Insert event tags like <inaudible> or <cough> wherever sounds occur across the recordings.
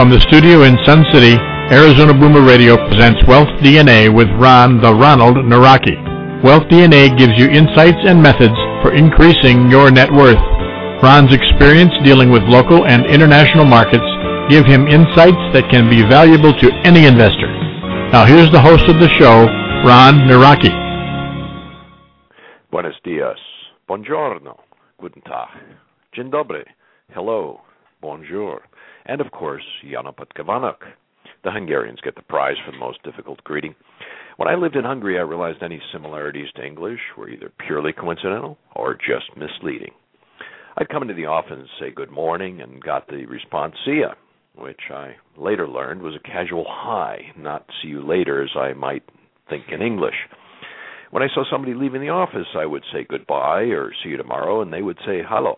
From the studio in Sun City, Arizona Boomer Radio presents Wealth DNA with Ron the Ronald Nawrocki. Wealth DNA gives you insights and methods for increasing your net worth. Ron's experience dealing with local and international markets give him insights that can be valuable to any investor. Now here's the host of the show, Ron Nawrocki. Buenos dias. Buongiorno. Guten Tag. Dzień dobry. Hello. Bonjour. And of course, Janopet Kavanok. The Hungarians get the prize for the most difficult greeting. When I lived in Hungary, I realized any similarities to English were either purely coincidental or just misleading. I'd come into the office and say good morning and got the response see ya, which I later learned was a casual hi, not see you later as I might think in English. When I saw somebody leaving the office, I would say goodbye or see you tomorrow, and they would say hello.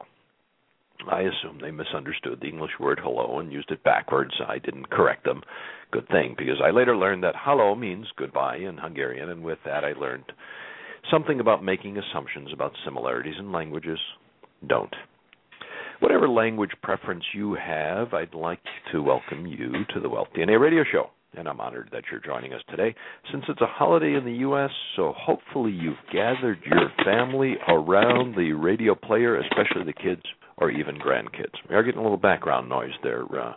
I assume they misunderstood the English word hello and used it backwards. I didn't correct them. Good thing, because I later learned that hello means goodbye in Hungarian, and with that I learned something about making assumptions about similarities in languages. Don't. Whatever language preference you have, I'd like to welcome you to the Wealth DNA radio show. And I'm honored that you're joining us today since it's a holiday in the U.S., so hopefully you've gathered your family around the radio player, especially the kids or even grandkids. We are getting a little background noise there, uh,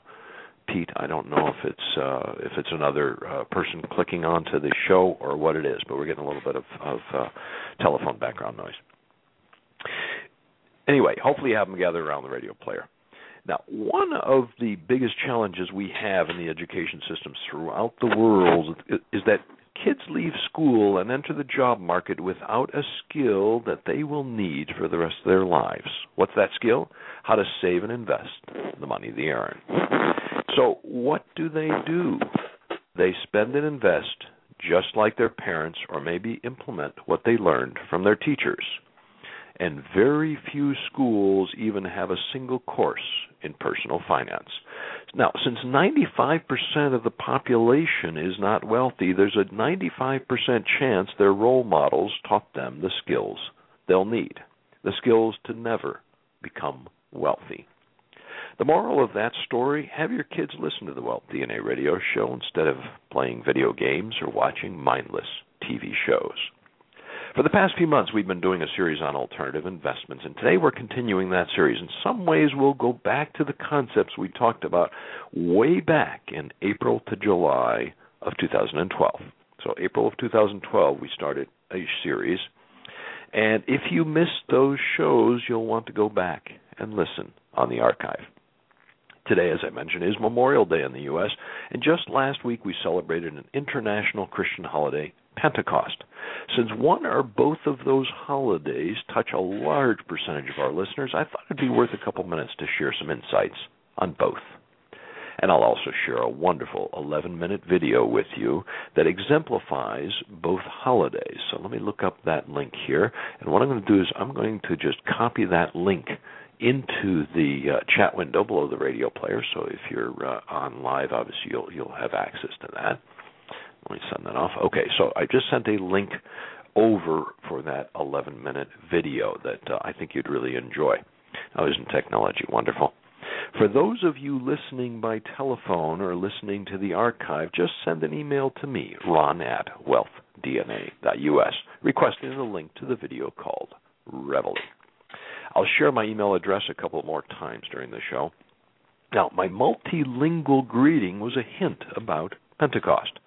Pete. I don't know if it's uh, if it's another uh, person clicking onto the show or what it is, but we're getting a little bit of, of uh, telephone background noise. Anyway, hopefully you have them gathered around the radio player. Now, one of the biggest challenges we have in the education systems throughout the world is that kids leave school and enter the job market without a skill that they will need for the rest of their lives. What's that skill? How to save and invest the money they earn. So, what do they do? They spend and invest just like their parents, or maybe implement what they learned from their teachers and very few schools even have a single course in personal finance. Now, since 95% of the population is not wealthy, there's a 95% chance their role models taught them the skills they'll need, the skills to never become wealthy. The moral of that story have your kids listen to the Wealth DNA radio show instead of playing video games or watching mindless TV shows. For the past few months, we've been doing a series on alternative investments, and today we're continuing that series. In some ways, we'll go back to the concepts we talked about way back in April to July of 2012. So, April of 2012, we started a series. And if you missed those shows, you'll want to go back and listen on the archive. Today, as I mentioned, is Memorial Day in the U.S., and just last week we celebrated an international Christian holiday, Pentecost. Since one or both of those holidays touch a large percentage of our listeners, I thought it'd be worth a couple minutes to share some insights on both. And I'll also share a wonderful 11 minute video with you that exemplifies both holidays. So let me look up that link here. And what I'm going to do is I'm going to just copy that link into the uh, chat window below the radio player. So if you're uh, on live, obviously you'll you'll have access to that. Let me send that off. Okay, so I just sent a link over for that 11 minute video that uh, I think you'd really enjoy. Now, isn't technology wonderful? For those of you listening by telephone or listening to the archive, just send an email to me, ron at wealthdna.us, requesting a link to the video called Reveille. I'll share my email address a couple more times during the show. Now, my multilingual greeting was a hint about Pentecost.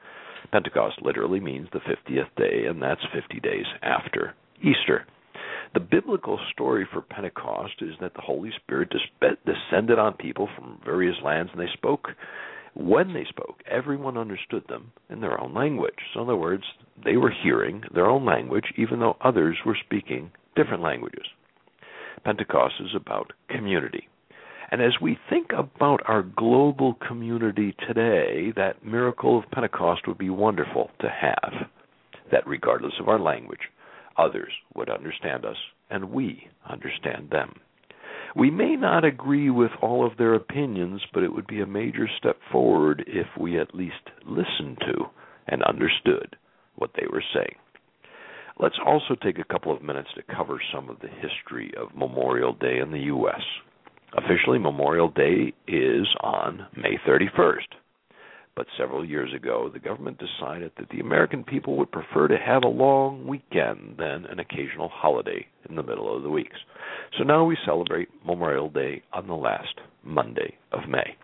Pentecost literally means the 50th day, and that's 50 days after Easter. The biblical story for Pentecost is that the Holy Spirit descended on people from various lands, and they spoke. When they spoke, everyone understood them in their own language. So, in other words, they were hearing their own language, even though others were speaking different languages. Pentecost is about community. And as we think about our global community today, that miracle of Pentecost would be wonderful to have. That regardless of our language, others would understand us and we understand them. We may not agree with all of their opinions, but it would be a major step forward if we at least listened to and understood what they were saying. Let's also take a couple of minutes to cover some of the history of Memorial Day in the U.S. Officially, Memorial Day is on May 31st. But several years ago, the government decided that the American people would prefer to have a long weekend than an occasional holiday in the middle of the weeks. So now we celebrate Memorial Day on the last Monday of May.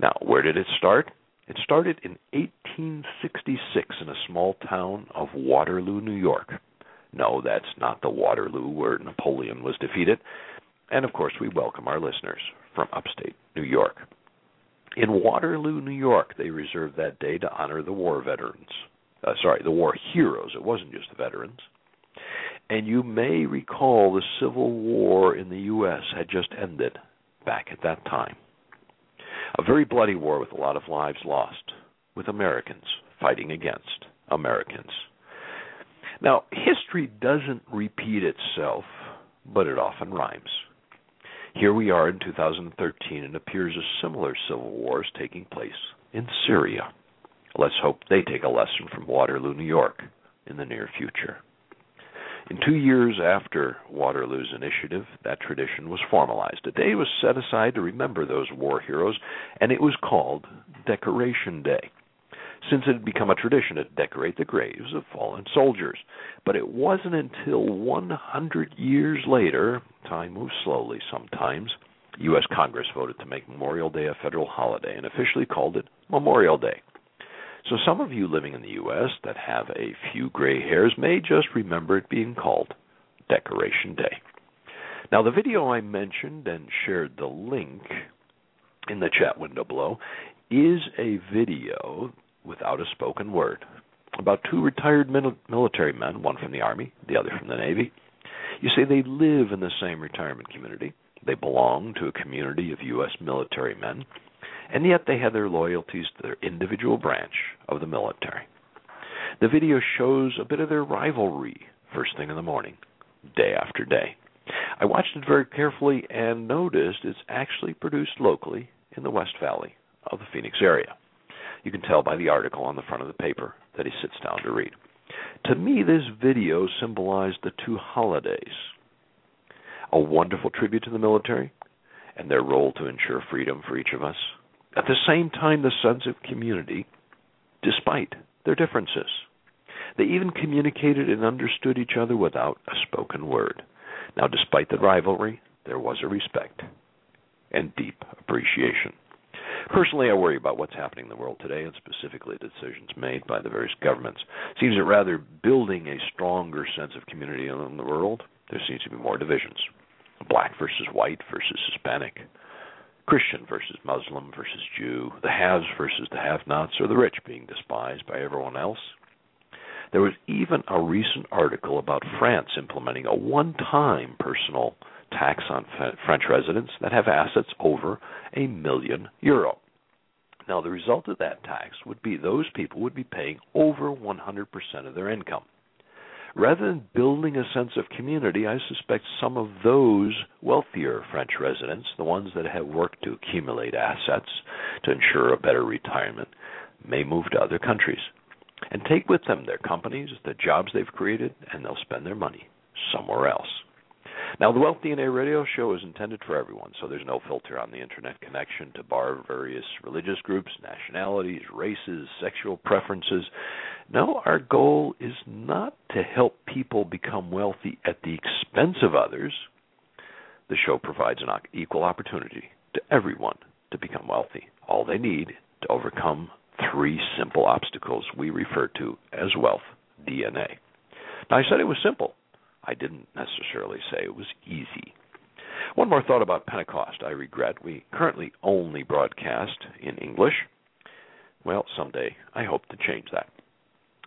Now, where did it start? It started in 1866 in a small town of Waterloo, New York. No, that's not the Waterloo where Napoleon was defeated. And of course, we welcome our listeners from upstate New York. In Waterloo, New York, they reserved that day to honor the war veterans. Uh, sorry, the war heroes. It wasn't just the veterans. And you may recall the Civil War in the U.S. had just ended back at that time. A very bloody war with a lot of lives lost, with Americans fighting against Americans. Now, history doesn't repeat itself, but it often rhymes. Here we are in 2013, and it appears a similar civil war is taking place in Syria. Let's hope they take a lesson from Waterloo, New York, in the near future. In two years after Waterloo's initiative, that tradition was formalized. A day was set aside to remember those war heroes, and it was called Decoration Day since it had become a tradition to decorate the graves of fallen soldiers. But it wasn't until 100 years later, time moves slowly sometimes, U.S. Congress voted to make Memorial Day a federal holiday and officially called it Memorial Day. So some of you living in the U.S. that have a few gray hairs may just remember it being called Decoration Day. Now, the video I mentioned and shared the link in the chat window below is a video without a spoken word. About two retired military men, one from the Army, the other from the Navy. You say they live in the same retirement community. They belong to a community of U.S. military men, and yet they have their loyalties to their individual branch of the military. The video shows a bit of their rivalry first thing in the morning, day after day. I watched it very carefully and noticed it's actually produced locally in the West Valley of the Phoenix area. You can tell by the article on the front of the paper that he sits down to read. To me, this video symbolized the two holidays a wonderful tribute to the military and their role to ensure freedom for each of us. At the same time, the sense of community, despite their differences. They even communicated and understood each other without a spoken word. Now, despite the rivalry, there was a respect and deep appreciation. Personally, I worry about what's happening in the world today, and specifically the decisions made by the various governments. It seems that rather building a stronger sense of community in the world, there seems to be more divisions: black versus white versus Hispanic, Christian versus Muslim versus Jew, the haves versus the have-nots, or the rich being despised by everyone else. There was even a recent article about France implementing a one-time personal tax on French residents that have assets over a million euro. Now, the result of that tax would be those people would be paying over 100% of their income. Rather than building a sense of community, I suspect some of those wealthier French residents, the ones that have worked to accumulate assets to ensure a better retirement, may move to other countries and take with them their companies, the jobs they've created, and they'll spend their money somewhere else. Now, the Wealth DNA radio show is intended for everyone, so there's no filter on the internet connection to bar various religious groups, nationalities, races, sexual preferences. No, our goal is not to help people become wealthy at the expense of others. The show provides an equal opportunity to everyone to become wealthy. All they need to overcome three simple obstacles we refer to as wealth DNA. Now, I said it was simple. I didn't necessarily say it was easy. One more thought about Pentecost. I regret we currently only broadcast in English. Well, someday I hope to change that.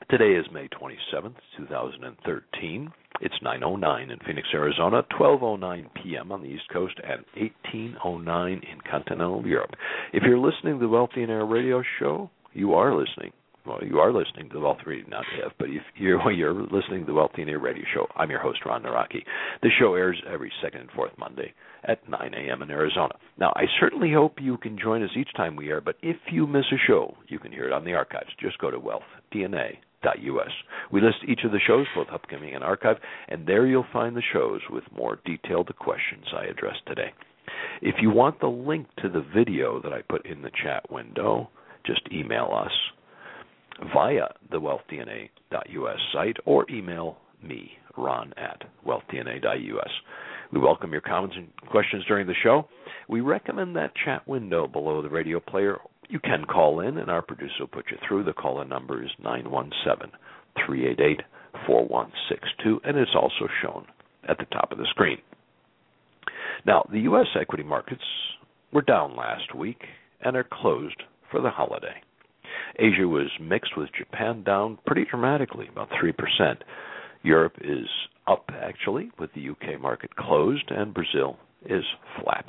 Today is May 27th, 2013. It's 9:09 in Phoenix, Arizona, 12:09 p.m. on the East Coast, and 18:09 in continental Europe. If you're listening to the Wealth DNA radio show, you are listening well, you are listening to the Wealth Radio, not if, but if you're, <laughs> you're listening to the Wealth DNA Radio Show, I'm your host, Ron Nawrocki. This show airs every second and fourth Monday at 9 a.m. in Arizona. Now, I certainly hope you can join us each time we air, but if you miss a show, you can hear it on the archives. Just go to wealthdna.us. We list each of the shows, both upcoming and archive, and there you'll find the shows with more detailed questions I addressed today. If you want the link to the video that I put in the chat window, just email us via the wealthdna.us site or email me, ron at wealthdna.us. We welcome your comments and questions during the show. We recommend that chat window below the radio player. You can call in, and our producer will put you through. The call in number is 917 388 4162, and it's also shown at the top of the screen. Now, the U.S. equity markets were down last week and are closed for the holiday. Asia was mixed with Japan down pretty dramatically, about 3%. Europe is up actually, with the UK market closed, and Brazil is flat.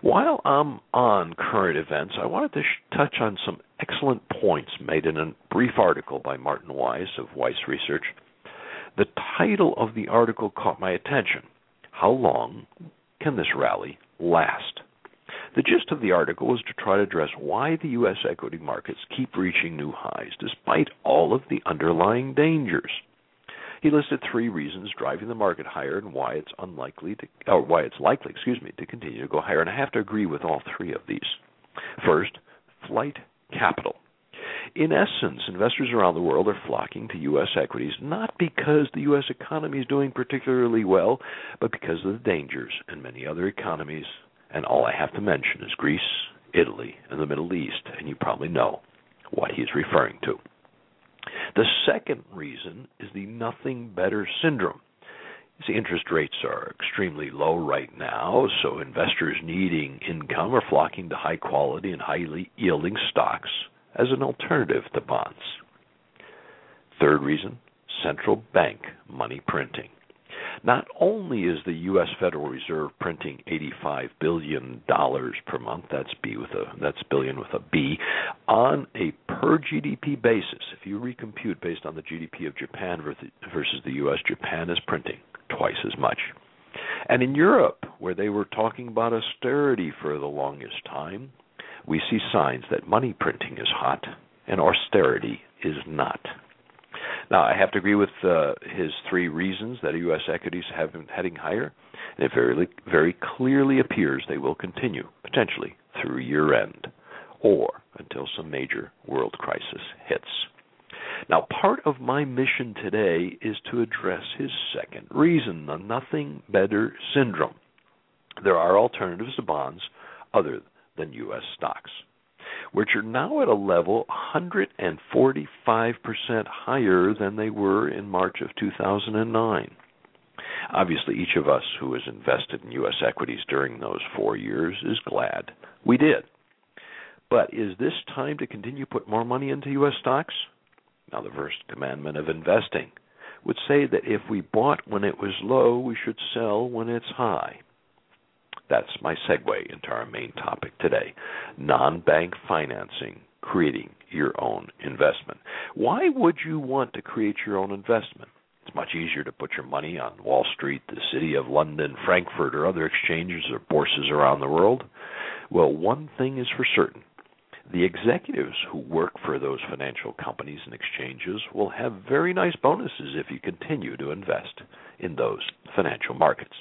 While I'm on current events, I wanted to sh- touch on some excellent points made in a brief article by Martin Weiss of Weiss Research. The title of the article caught my attention How long can this rally last? The gist of the article was to try to address why the U.S. equity markets keep reaching new highs despite all of the underlying dangers. He listed three reasons driving the market higher and why it's unlikely to, or why it's likely, excuse me, to continue to go higher. And I have to agree with all three of these. First, flight capital. In essence, investors around the world are flocking to U.S. equities not because the U.S. economy is doing particularly well, but because of the dangers in many other economies. And all I have to mention is Greece, Italy, and the Middle East, and you probably know what he's referring to. The second reason is the nothing better syndrome. See, interest rates are extremely low right now, so investors needing income are flocking to high quality and highly yielding stocks as an alternative to bonds. Third reason central bank money printing. Not only is the U.S. Federal Reserve printing 85 billion dollars per month, that's B with a that's billion with a B, on a per GDP basis. If you recompute based on the GDP of Japan versus the U.S., Japan is printing twice as much. And in Europe, where they were talking about austerity for the longest time, we see signs that money printing is hot and austerity is not. Now, I have to agree with uh, his three reasons that U.S. equities have been heading higher, and it very, very clearly appears they will continue, potentially through year end or until some major world crisis hits. Now, part of my mission today is to address his second reason, the nothing better syndrome. There are alternatives to bonds other than U.S. stocks which are now at a level 145% higher than they were in March of 2009. Obviously, each of us who has invested in U.S. equities during those four years is glad we did. But is this time to continue to put more money into U.S. stocks? Now, the first commandment of investing would say that if we bought when it was low, we should sell when it's high. That's my segue into our main topic today non bank financing, creating your own investment. Why would you want to create your own investment? It's much easier to put your money on Wall Street, the city of London, Frankfurt, or other exchanges or bourses around the world. Well, one thing is for certain the executives who work for those financial companies and exchanges will have very nice bonuses if you continue to invest in those financial markets.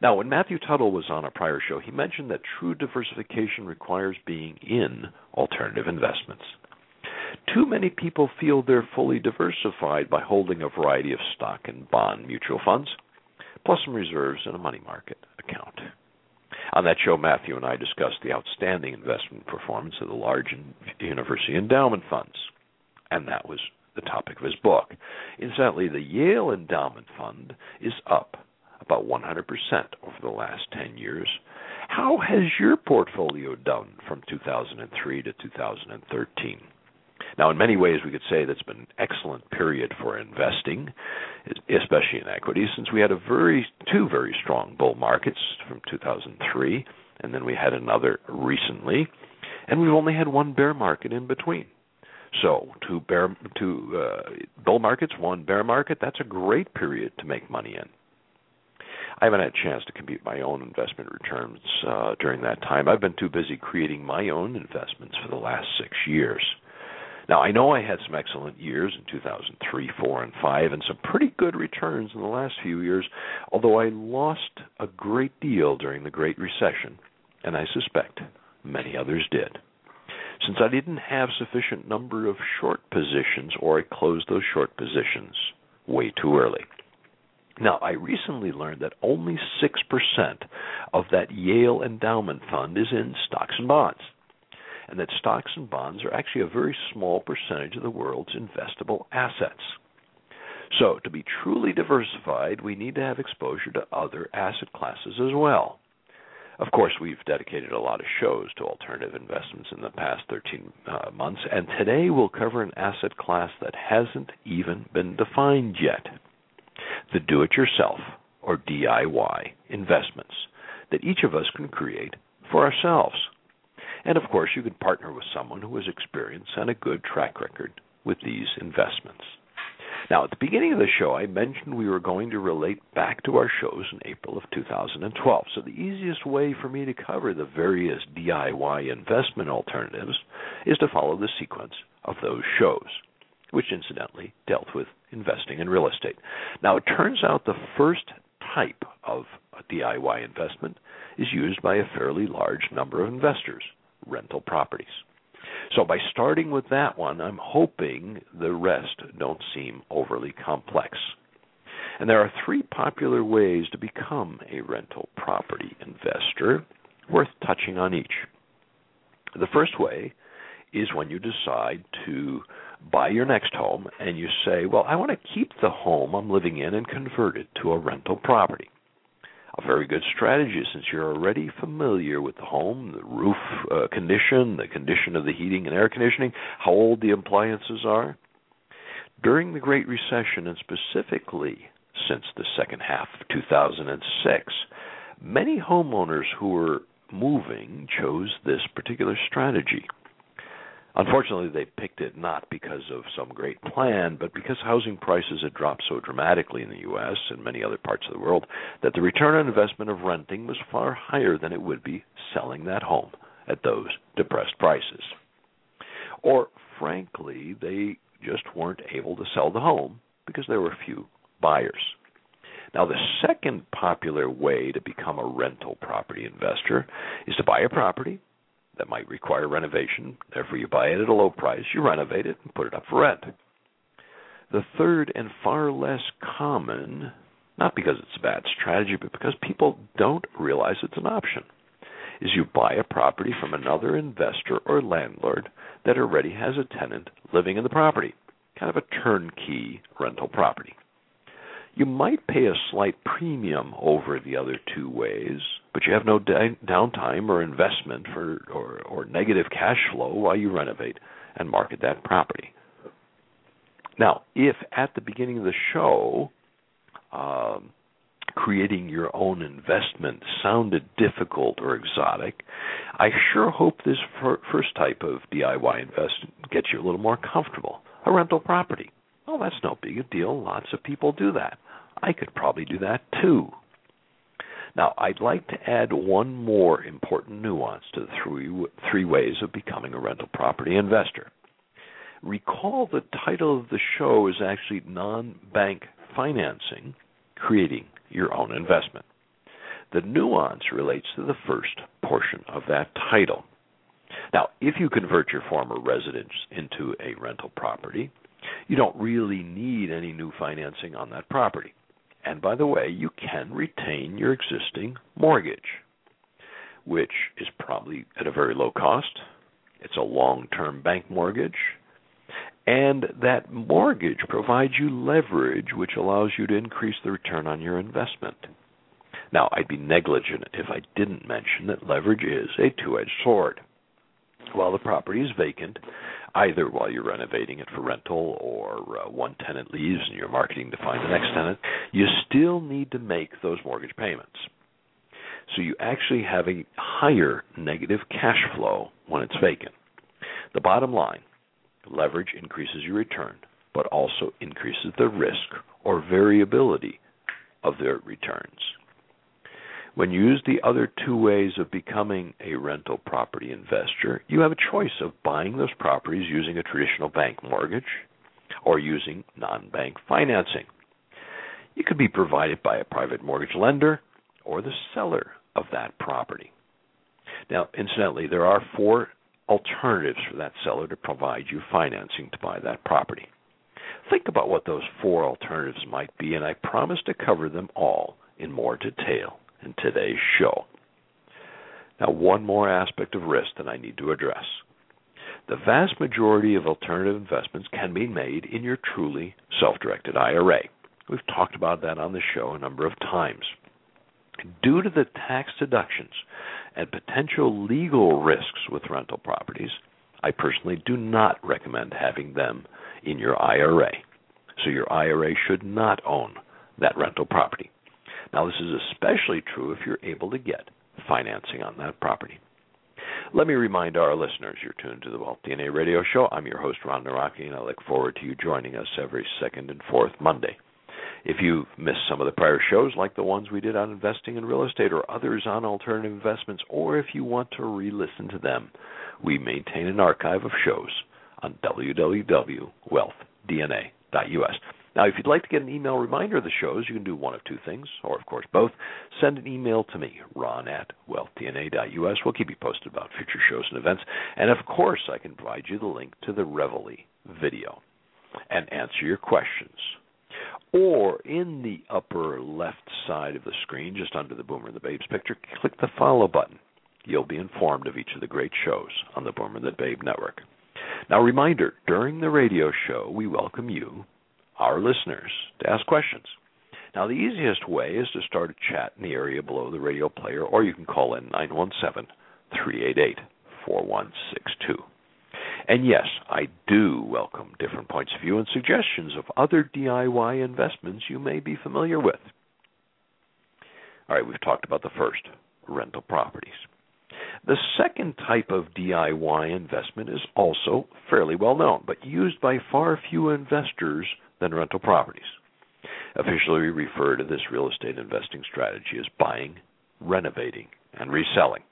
Now, when Matthew Tuttle was on a prior show, he mentioned that true diversification requires being in alternative investments. Too many people feel they're fully diversified by holding a variety of stock and bond mutual funds, plus some reserves in a money market account. On that show, Matthew and I discussed the outstanding investment performance of the large university endowment funds, and that was the topic of his book. Incidentally, the Yale Endowment Fund is up about 100% over the last 10 years. How has your portfolio done from 2003 to 2013? Now, in many ways, we could say that's been an excellent period for investing, especially in equities, since we had a very two very strong bull markets from 2003, and then we had another recently, and we've only had one bear market in between. So, two bear two uh, bull markets, one bear market. That's a great period to make money in. I haven't had a chance to compute my own investment returns uh, during that time. I've been too busy creating my own investments for the last six years. Now, I know I had some excellent years in 2003, 4, and 5, and some pretty good returns in the last few years, although I lost a great deal during the Great Recession, and I suspect many others did. Since I didn't have sufficient number of short positions or I closed those short positions way too early. Now, I recently learned that only 6% of that Yale endowment fund is in stocks and bonds and that stocks and bonds are actually a very small percentage of the world's investable assets. So, to be truly diversified, we need to have exposure to other asset classes as well. Of course, we've dedicated a lot of shows to alternative investments in the past 13 uh, months, and today we'll cover an asset class that hasn't even been defined yet the do it yourself, or DIY, investments that each of us can create for ourselves. And of course, you can partner with someone who has experience and a good track record with these investments. Now, at the beginning of the show, I mentioned we were going to relate back to our shows in April of 2012. So, the easiest way for me to cover the various DIY investment alternatives is to follow the sequence of those shows, which incidentally dealt with investing in real estate. Now, it turns out the first type of DIY investment is used by a fairly large number of investors rental properties. So by starting with that one, I'm hoping the rest don't seem overly complex. And there are three popular ways to become a rental property investor, worth touching on each. The first way is when you decide to buy your next home and you say, Well, I want to keep the home I'm living in and convert it to a rental property a very good strategy since you're already familiar with the home, the roof uh, condition, the condition of the heating and air conditioning, how old the appliances are. During the Great Recession, and specifically since the second half of 2006, many homeowners who were moving chose this particular strategy. Unfortunately, they picked it not because of some great plan, but because housing prices had dropped so dramatically in the U.S. and many other parts of the world that the return on investment of renting was far higher than it would be selling that home at those depressed prices. Or, frankly, they just weren't able to sell the home because there were few buyers. Now, the second popular way to become a rental property investor is to buy a property that might require renovation. Therefore, you buy it at a low price, you renovate it, and put it up for rent. The third and far less common, not because it's a bad strategy, but because people don't realize it's an option, is you buy a property from another investor or landlord that already has a tenant living in the property, kind of a turnkey rental property. You might pay a slight premium over the other two ways, but you have no downtime or investment for or, or negative cash flow while you renovate and market that property. Now, if at the beginning of the show, um, creating your own investment sounded difficult or exotic, I sure hope this first type of DIY investment gets you a little more comfortable. A rental property. Well, that's no big deal. Lots of people do that. I could probably do that too. Now, I'd like to add one more important nuance to the three, three ways of becoming a rental property investor. Recall the title of the show is actually Non Bank Financing Creating Your Own Investment. The nuance relates to the first portion of that title. Now, if you convert your former residence into a rental property, you don't really need any new financing on that property. And by the way, you can retain your existing mortgage, which is probably at a very low cost. It's a long term bank mortgage. And that mortgage provides you leverage, which allows you to increase the return on your investment. Now, I'd be negligent if I didn't mention that leverage is a two edged sword. While the property is vacant, either while you're renovating it for rental or uh, one tenant leaves and you're marketing to find the next tenant, you still need to make those mortgage payments. So you actually have a higher negative cash flow when it's vacant. The bottom line leverage increases your return, but also increases the risk or variability of their returns. When you use the other two ways of becoming a rental property investor, you have a choice of buying those properties using a traditional bank mortgage or using non bank financing. You could be provided by a private mortgage lender or the seller of that property. Now, incidentally, there are four alternatives for that seller to provide you financing to buy that property. Think about what those four alternatives might be, and I promise to cover them all in more detail in today's show. Now, one more aspect of risk that I need to address. The vast majority of alternative investments can be made in your truly self directed IRA. We've talked about that on the show a number of times. Due to the tax deductions and potential legal risks with rental properties, I personally do not recommend having them in your IRA. So your IRA should not own that rental property. Now, this is especially true if you're able to get financing on that property. Let me remind our listeners you're tuned to the Wealth DNA radio show. I'm your host, Ron Nawrocki, and I look forward to you joining us every second and fourth Monday. If you've missed some of the prior shows, like the ones we did on investing in real estate or others on alternative investments, or if you want to re listen to them, we maintain an archive of shows on www.wealthdna.us. Now, if you'd like to get an email reminder of the shows, you can do one of two things, or of course both. Send an email to me, ron at wealthdna.us. We'll keep you posted about future shows and events. And of course, I can provide you the link to the Reveille video and answer your questions. Or in the upper left side of the screen, just under the Boomer and the Babes picture, click the follow button. You'll be informed of each of the great shows on the Boomer and the Babe network. Now, reminder during the radio show, we welcome you our listeners to ask questions. Now, the easiest way is to start a chat in the area below the radio player, or you can call in 917 388 4162. And yes, I do welcome different points of view and suggestions of other DIY investments you may be familiar with. All right, we've talked about the first rental properties. The second type of DIY investment is also fairly well known, but used by far fewer investors than rental properties. Officially, we refer to this real estate investing strategy as buying, renovating, and reselling,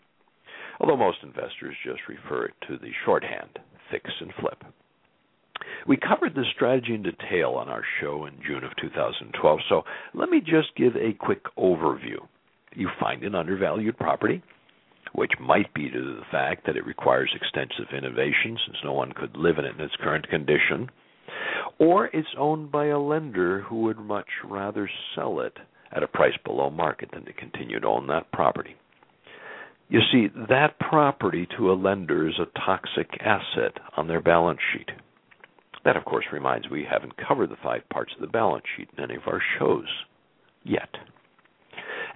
although most investors just refer it to the shorthand fix and flip. We covered this strategy in detail on our show in June of 2012, so let me just give a quick overview. You find an undervalued property, which might be due to the fact that it requires extensive innovation since no one could live in it in its current condition or it's owned by a lender who would much rather sell it at a price below market than to continue to own that property. You see, that property to a lender is a toxic asset on their balance sheet. That, of course, reminds we haven't covered the five parts of the balance sheet in any of our shows yet.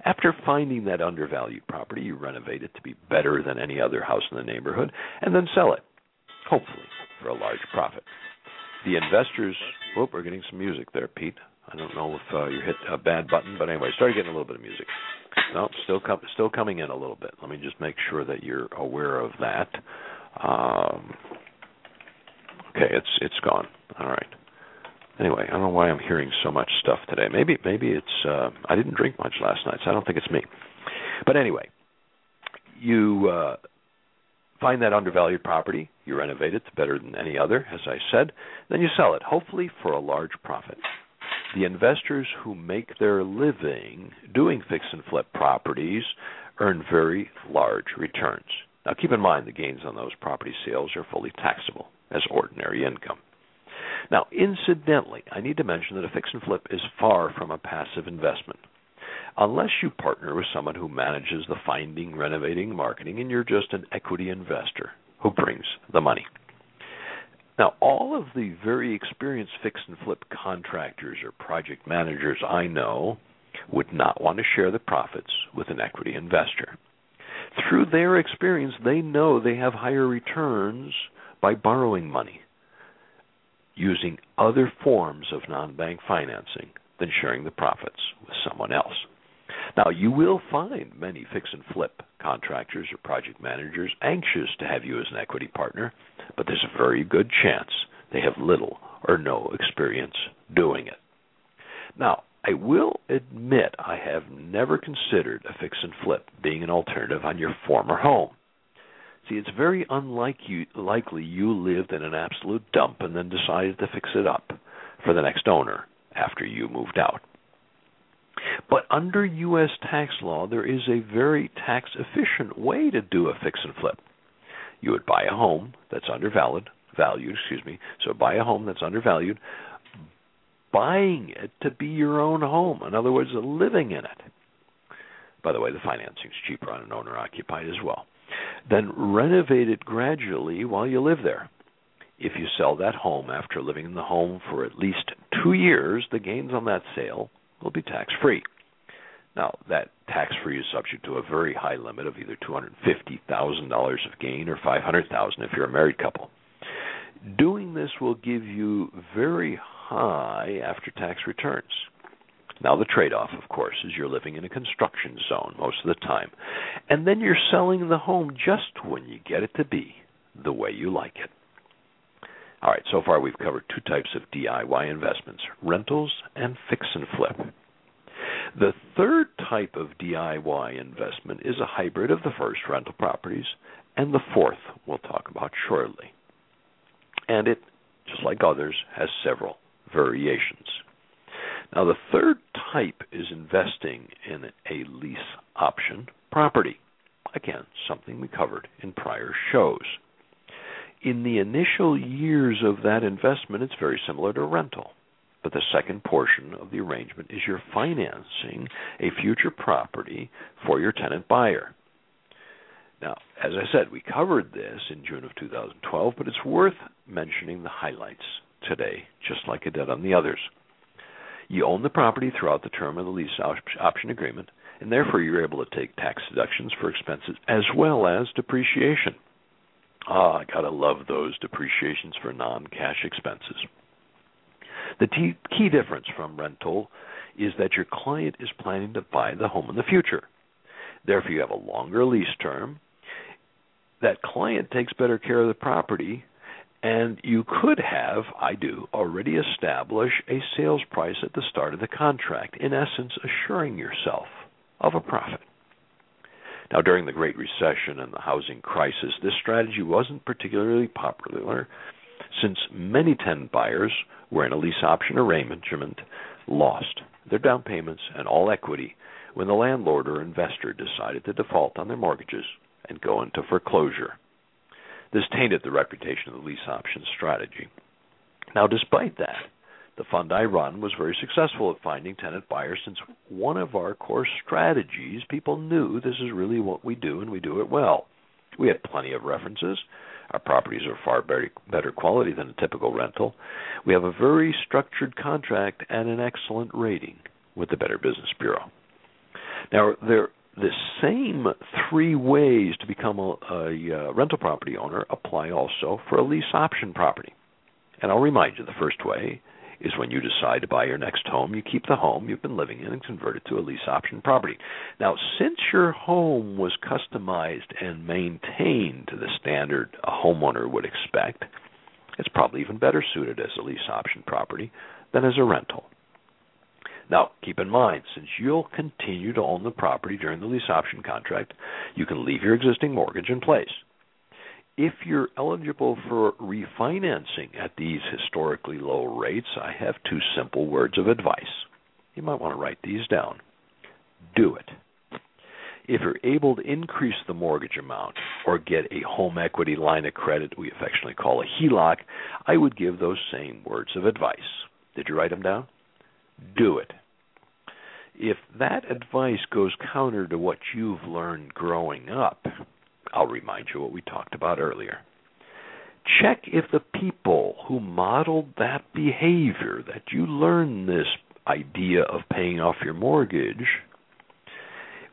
After finding that undervalued property, you renovate it to be better than any other house in the neighborhood and then sell it, hopefully for a large profit the investors. Oh, we're getting some music there, Pete. I don't know if uh, you hit a bad button, but anyway, started getting a little bit of music. No, still com- still coming in a little bit. Let me just make sure that you're aware of that. Um, okay, it's it's gone. All right. Anyway, I don't know why I'm hearing so much stuff today. Maybe maybe it's uh, I didn't drink much last night, so I don't think it's me. But anyway, you uh, find that undervalued property, you renovate it, it's better than any other, as I said, then you sell it, hopefully for a large profit. The investors who make their living doing fix and flip properties earn very large returns. Now keep in mind the gains on those property sales are fully taxable as ordinary income. Now, incidentally, I need to mention that a fix and flip is far from a passive investment unless you partner with someone who manages the finding, renovating, marketing, and you're just an equity investor who brings the money. Now, all of the very experienced fix and flip contractors or project managers I know would not want to share the profits with an equity investor. Through their experience, they know they have higher returns by borrowing money using other forms of non bank financing than sharing the profits with someone else. Now, you will find many fix and flip contractors or project managers anxious to have you as an equity partner, but there's a very good chance they have little or no experience doing it. Now, I will admit I have never considered a fix and flip being an alternative on your former home. See, it's very unlikely likely you lived in an absolute dump and then decided to fix it up for the next owner after you moved out. But under U.S. tax law, there is a very tax efficient way to do a fix and flip. You would buy a home that's undervalued, valued, excuse me. So buy a home that's undervalued, buying it to be your own home. In other words, living in it. By the way, the financing is cheaper on an owner occupied as well. Then renovate it gradually while you live there. If you sell that home after living in the home for at least two years, the gains on that sale will be tax free. Now, that tax free is subject to a very high limit of either $250,000 of gain or 500,000 if you're a married couple. Doing this will give you very high after tax returns. Now, the trade off, of course, is you're living in a construction zone most of the time. And then you're selling the home just when you get it to be the way you like it. All right, so far we've covered two types of DIY investments rentals and fix and flip. The third type of DIY investment is a hybrid of the first rental properties, and the fourth we'll talk about shortly. And it, just like others, has several variations. Now, the third type is investing in a lease option property. Again, something we covered in prior shows. In the initial years of that investment, it's very similar to rental. But the second portion of the arrangement is you're financing a future property for your tenant buyer. Now, as I said, we covered this in June of 2012, but it's worth mentioning the highlights today, just like I did on the others. You own the property throughout the term of the lease option agreement, and therefore you're able to take tax deductions for expenses as well as depreciation. Ah, I gotta love those depreciations for non-cash expenses. The t- key difference from rental is that your client is planning to buy the home in the future. Therefore, you have a longer lease term. That client takes better care of the property, and you could have, I do, already establish a sales price at the start of the contract, in essence, assuring yourself of a profit. Now, during the Great Recession and the housing crisis, this strategy wasn't particularly popular since many tenant buyers were in a lease option arrangement lost their down payments and all equity when the landlord or investor decided to default on their mortgages and go into foreclosure. This tainted the reputation of the lease option strategy. Now, despite that, the fund I run was very successful at finding tenant buyers since one of our core strategies, people knew this is really what we do and we do it well. We had plenty of references. Our properties are far better, quality than a typical rental. We have a very structured contract and an excellent rating with the Better Business Bureau. Now, there the same three ways to become a, a, a rental property owner apply also for a lease option property. And I'll remind you the first way is when you decide to buy your next home, you keep the home you've been living in and convert it to a lease option property. Now, since your home was customized and maintained to the standard a homeowner would expect, it's probably even better suited as a lease option property than as a rental. Now, keep in mind, since you'll continue to own the property during the lease option contract, you can leave your existing mortgage in place if you're eligible for refinancing at these historically low rates, I have two simple words of advice. You might want to write these down. Do it. If you're able to increase the mortgage amount or get a home equity line of credit we affectionately call a HELOC, I would give those same words of advice. Did you write them down? Do it. If that advice goes counter to what you've learned growing up, I'll remind you what we talked about earlier. Check if the people who modeled that behavior, that you learned this idea of paying off your mortgage,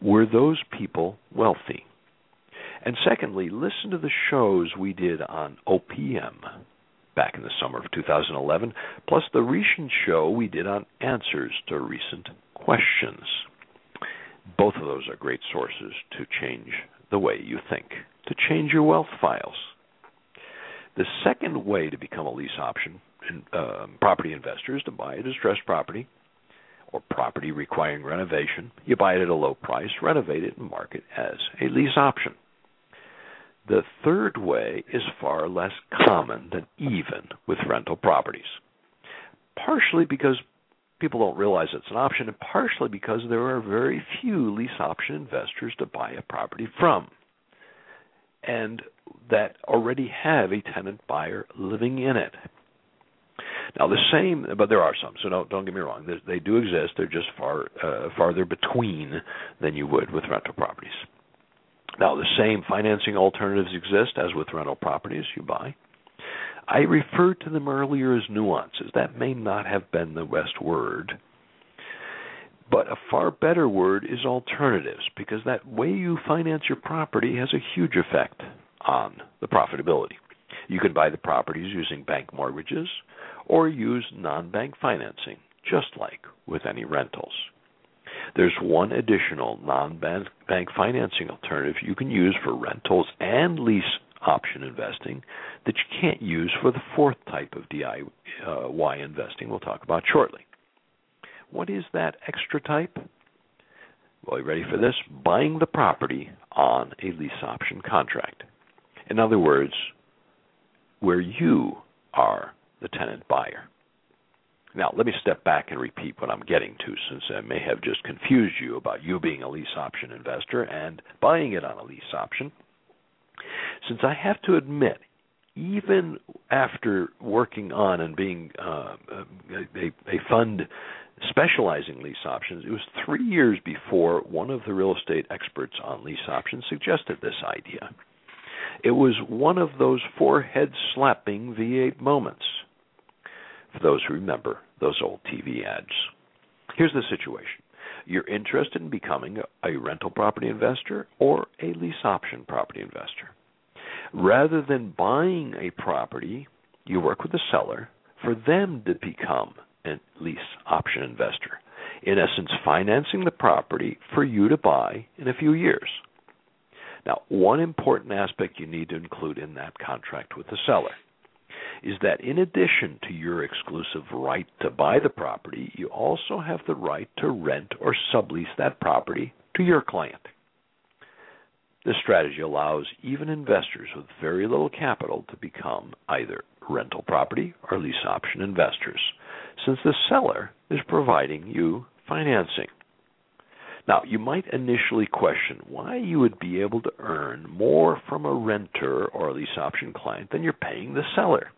were those people wealthy? And secondly, listen to the shows we did on OPM back in the summer of 2011, plus the recent show we did on answers to recent questions. Both of those are great sources to change the way you think, to change your wealth files. The second way to become a lease option uh, property investor is to buy a distressed property or property requiring renovation, you buy it at a low price, renovate it, and mark it as a lease option. The third way is far less common than even with rental properties. Partially because people don't realize it's an option, and partially because there are very few lease option investors to buy a property from. And that already have a tenant buyer living in it. Now the same, but there are some. So don't don't get me wrong. They, they do exist. They're just far uh, farther between than you would with rental properties. Now the same financing alternatives exist as with rental properties you buy. I referred to them earlier as nuances. That may not have been the best word. But a far better word is alternatives because that way you finance your property has a huge effect on the profitability. You can buy the properties using bank mortgages or use non bank financing, just like with any rentals. There's one additional non bank financing alternative you can use for rentals and lease option investing that you can't use for the fourth type of DIY investing we'll talk about shortly. What is that extra type? Well, you ready for this? Buying the property on a lease option contract. In other words, where you are the tenant buyer. Now, let me step back and repeat what I'm getting to, since I may have just confused you about you being a lease option investor and buying it on a lease option. Since I have to admit, even after working on and being uh, a, a fund specializing lease options, it was three years before one of the real estate experts on lease options suggested this idea. It was one of those forehead slapping V8 moments, for those who remember those old TV ads. Here's the situation you're interested in becoming a rental property investor or a lease option property investor. Rather than buying a property, you work with the seller for them to become a lease option investor. In essence, financing the property for you to buy in a few years. Now, one important aspect you need to include in that contract with the seller is that in addition to your exclusive right to buy the property, you also have the right to rent or sublease that property to your client. This strategy allows even investors with very little capital to become either rental property or lease option investors, since the seller is providing you financing. Now, you might initially question why you would be able to earn more from a renter or lease option client than you're paying the seller.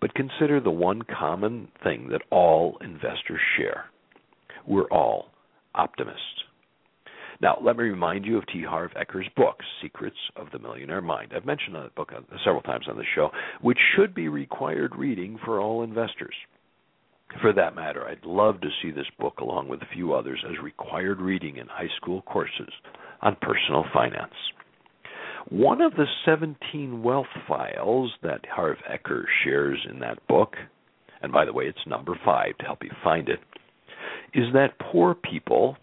But consider the one common thing that all investors share we're all optimists. Now, let me remind you of T. Harv Eker's book, Secrets of the Millionaire Mind. I've mentioned that book uh, several times on the show, which should be required reading for all investors. For that matter, I'd love to see this book along with a few others as required reading in high school courses on personal finance. One of the 17 wealth files that Harv Eker shares in that book, and by the way, it's number five to help you find it, is that poor people,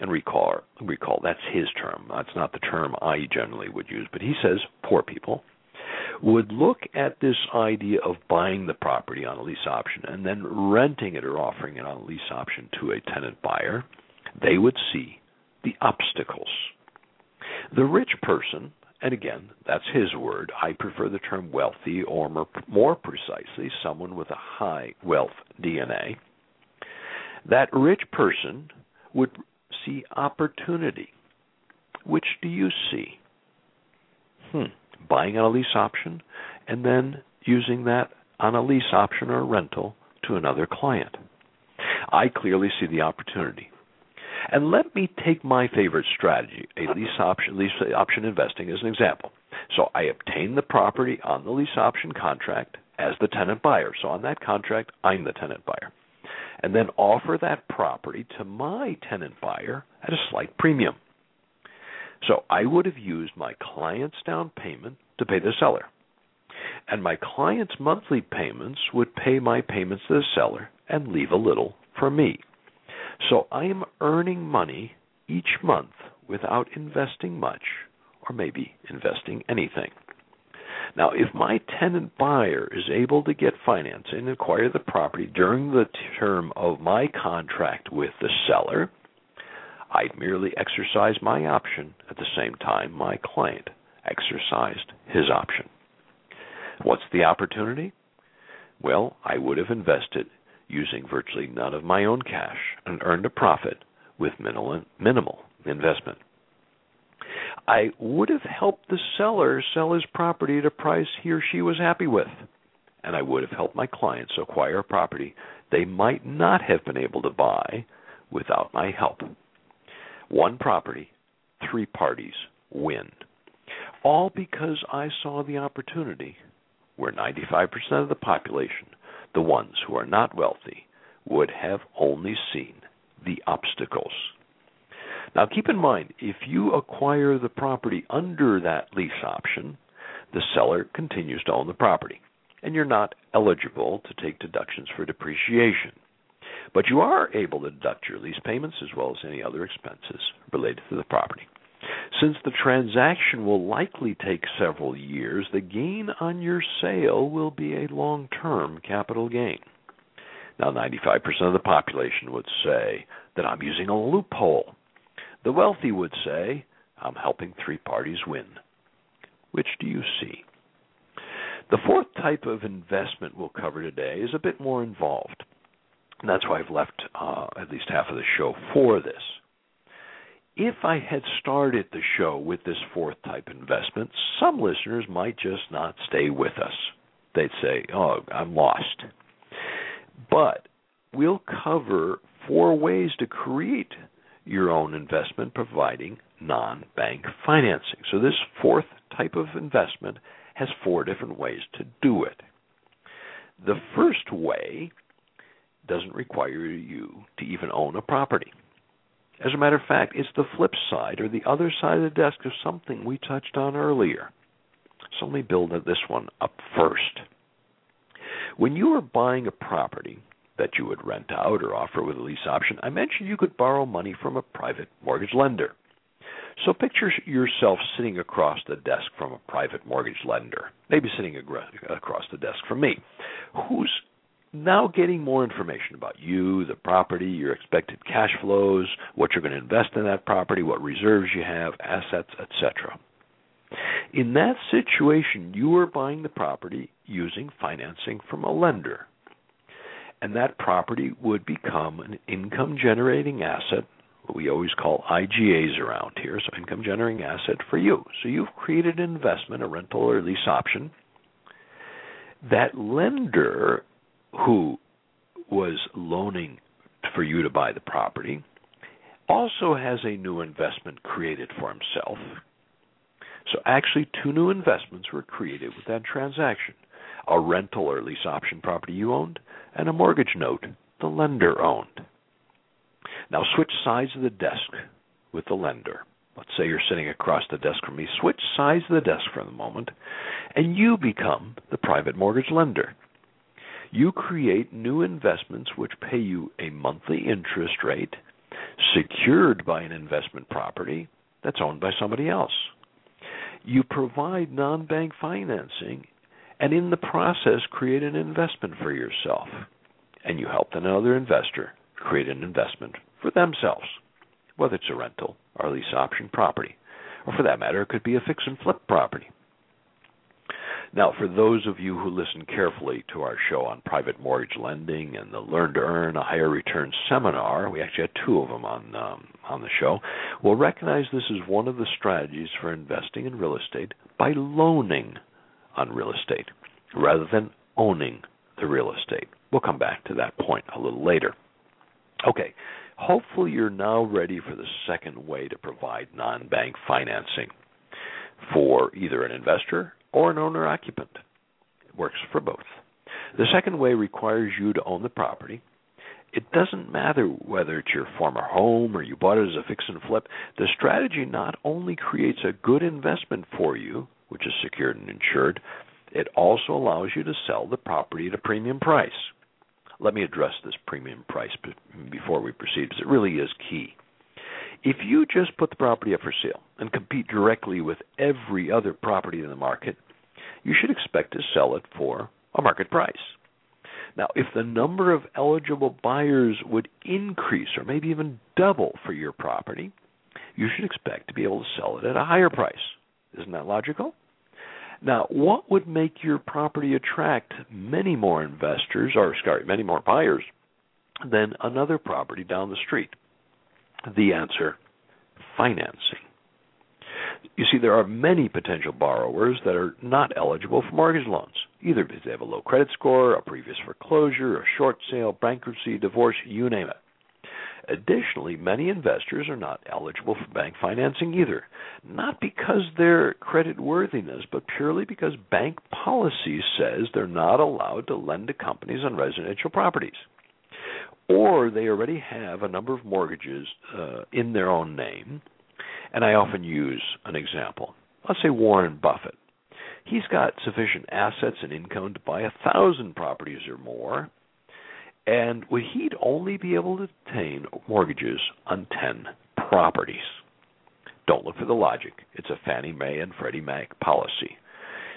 and recall, recall that's his term, that's not the term I generally would use, but he says poor people would look at this idea of buying the property on a lease option and then renting it or offering it on a lease option to a tenant buyer, they would see the obstacles. The rich person, and again, that's his word, I prefer the term wealthy or more, precisely, someone with a high wealth DNA, that rich person would see opportunity. Which do you see? Hmm buying on a lease option and then using that on a lease option or rental to another client. I clearly see the opportunity. And let me take my favorite strategy, a lease option lease uh, option investing as an example. So I obtain the property on the lease option contract as the tenant buyer. So on that contract, I'm the tenant buyer. And then offer that property to my tenant buyer at a slight premium. So I would have used my client's down payment to pay the seller. And my client's monthly payments would pay my payments to the seller and leave a little for me. So I am earning money each month without investing much or maybe investing anything. Now, if my tenant buyer is able to get financing and acquire the property during the term of my contract with the seller, I'd merely exercise my option at the same time my client exercised his option. What's the opportunity? Well, I would have invested using virtually none of my own cash and earned a profit with minimal, investment. I would have helped the seller sell his property at a price he or she was happy with, and I would have helped my clients acquire a property they might not have been able to buy without my help. One property, three parties win. All because I saw the opportunity where 95% of the population, the ones who are not wealthy, would have only seen the obstacles. Now, keep in mind, if you acquire the property under that lease option, the seller continues to own the property, and you're not eligible to take deductions for depreciation. But you are able to deduct your lease payments as well as any other expenses related to the property. Since the transaction will likely take several years, the gain on your sale will be a long term capital gain. Now, 95% of the population would say that I'm using a loophole. The wealthy would say, I'm helping three parties win. Which do you see? The fourth type of investment we'll cover today is a bit more involved. And that's why I've left uh, at least half of the show for this. If I had started the show with this fourth type investment, some listeners might just not stay with us. They'd say, Oh, I'm lost. But we'll cover four ways to create your own investment providing non bank financing. So, this fourth type of investment has four different ways to do it. The first way doesn't require you to even own a property. As a matter of fact, it's the flip side or the other side of the desk of something we touched on earlier. So let me build this one up first. When you are buying a property that you would rent out or offer with a lease option, I mentioned you could borrow money from a private mortgage lender. So picture yourself sitting across the desk from a private mortgage lender, maybe sitting across the desk from me, who's now getting more information about you, the property, your expected cash flows, what you're going to invest in that property, what reserves you have, assets, etc. In that situation, you are buying the property using financing from a lender. And that property would become an income generating asset, what we always call IGAs around here, so income generating asset for you. So you've created an investment, a rental or lease option. That lender who was loaning for you to buy the property also has a new investment created for himself. So actually, two new investments were created with that transaction a rental or lease option property you owned, and a mortgage note the lender owned. Now, switch sides of the desk with the lender. Let's say you're sitting across the desk from me. Switch sides of the desk for the moment, and you become the private mortgage lender you create new investments which pay you a monthly interest rate secured by an investment property that's owned by somebody else. You provide non bank financing and in the process create an investment for yourself. And you help another investor create an investment for themselves, whether it's a rental or lease option property. Or for that matter, it could be a fix and flip property. Now, for those of you who listen carefully to our show on private mortgage lending and the Learn to Earn a Higher Return seminar, we actually had two of them on um, on the show, will recognize this is one of the strategies for investing in real estate by loaning on real estate rather than owning the real estate. We'll come back to that point a little later. Okay, hopefully you're now ready for the second way to provide non bank financing for either an investor or an owner occupant. It works for both. The second way requires you to own the property. It doesn't matter whether it's your former home or you bought it as a fix and flip. The strategy not only creates a good investment for you, which is secured and insured, it also allows you to sell the property at a premium price. Let me address this premium price before we proceed because it really is key. If you just put the property up for sale and compete directly with every other property in the market, you should expect to sell it for a market price. Now, if the number of eligible buyers would increase or maybe even double for your property, you should expect to be able to sell it at a higher price. Isn't that logical? Now, what would make your property attract many more investors, or sorry, many more buyers than another property down the street? The answer financing. You see, there are many potential borrowers that are not eligible for mortgage loans, either because they have a low credit score, a previous foreclosure, a short sale, bankruptcy, divorce, you name it. Additionally, many investors are not eligible for bank financing either, not because their credit worthiness, but purely because bank policy says they're not allowed to lend to companies on residential properties. Or they already have a number of mortgages uh, in their own name. And I often use an example. Let's say Warren Buffett. He's got sufficient assets and income to buy a thousand properties or more, and would he'd only be able to obtain mortgages on 10 properties. Don't look for the logic. It's a Fannie Mae and Freddie Mac policy.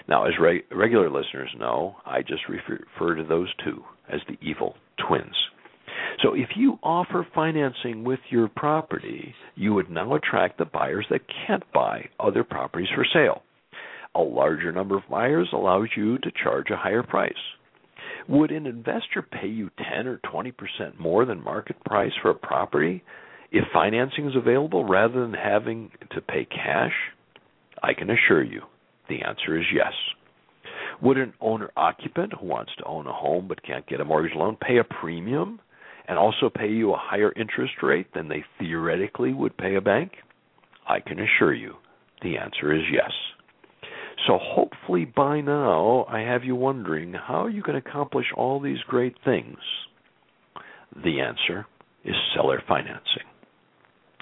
Now, as re- regular listeners know, I just refer to those two as the evil twins. So if you offer financing with your property, you would now attract the buyers that can't buy other properties for sale. A larger number of buyers allows you to charge a higher price. Would an investor pay you 10 or 20% more than market price for a property if financing is available rather than having to pay cash? I can assure you the answer is yes. Would an owner occupant who wants to own a home but can't get a mortgage loan pay a premium and also pay you a higher interest rate than they theoretically would pay a bank? I can assure you the answer is yes. So hopefully by now I have you wondering how you can accomplish all these great things. The answer is seller financing.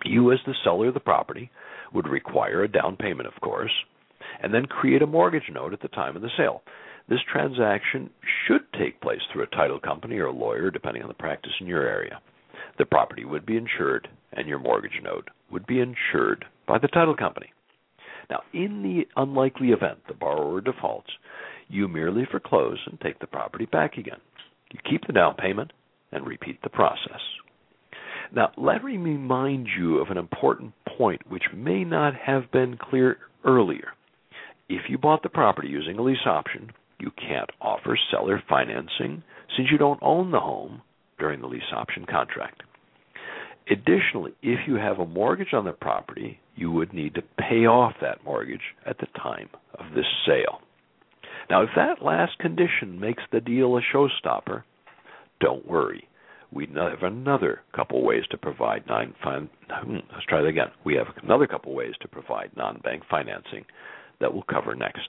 You, as the seller of the property, would require a down payment, of course, and then create a mortgage note at the time of the sale. This transaction should take place through a title company or a lawyer, depending on the practice in your area. The property would be insured, and your mortgage note would be insured by the title company. Now, in the unlikely event the borrower defaults, you merely foreclose and take the property back again. You keep the down payment and repeat the process. Now, let me remind you of an important point which may not have been clear earlier. If you bought the property using a lease option, you can't offer seller financing since you don't own the home during the lease option contract. Additionally, if you have a mortgage on the property, you would need to pay off that mortgage at the time of this sale. Now, if that last condition makes the deal a showstopper, don't worry. We have another couple ways to provide non hmm, let's try that again. We have another couple ways to provide non-bank financing that we'll cover next.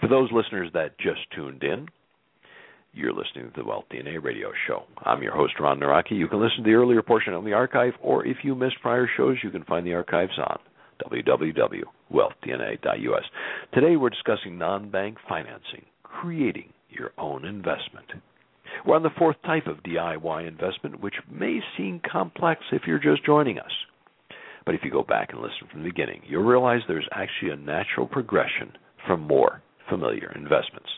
For those listeners that just tuned in, you're listening to the Wealth DNA radio show. I'm your host, Ron Nawrocki. You can listen to the earlier portion on the archive, or if you missed prior shows, you can find the archives on www.wealthdna.us. Today we're discussing non-bank financing, creating your own investment. We're on the fourth type of DIY investment, which may seem complex if you're just joining us. But if you go back and listen from the beginning, you'll realize there's actually a natural progression from more familiar investments.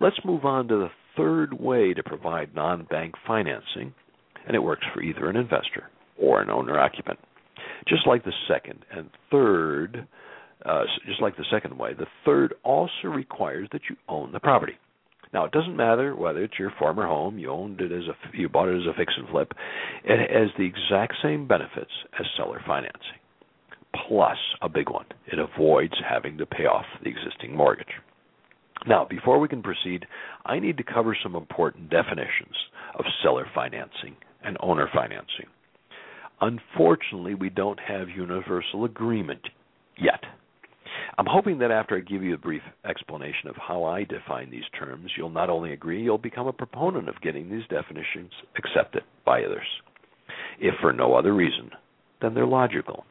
Let's move on to the third way to provide non bank financing, and it works for either an investor or an owner occupant. Just like the second and third, uh, just like the second way, the third also requires that you own the property. Now, it doesn't matter whether it's your former home, you owned it as a, you bought it as a fix and flip. It has the exact same benefits as seller financing. Plus, a big one, it avoids having to pay off the existing mortgage. Now, before we can proceed, I need to cover some important definitions of seller financing and owner financing. Unfortunately, we don't have universal agreement yet. I'm hoping that after I give you a brief explanation of how I define these terms, you'll not only agree, you'll become a proponent of getting these definitions accepted by others. If for no other reason, then they're logical.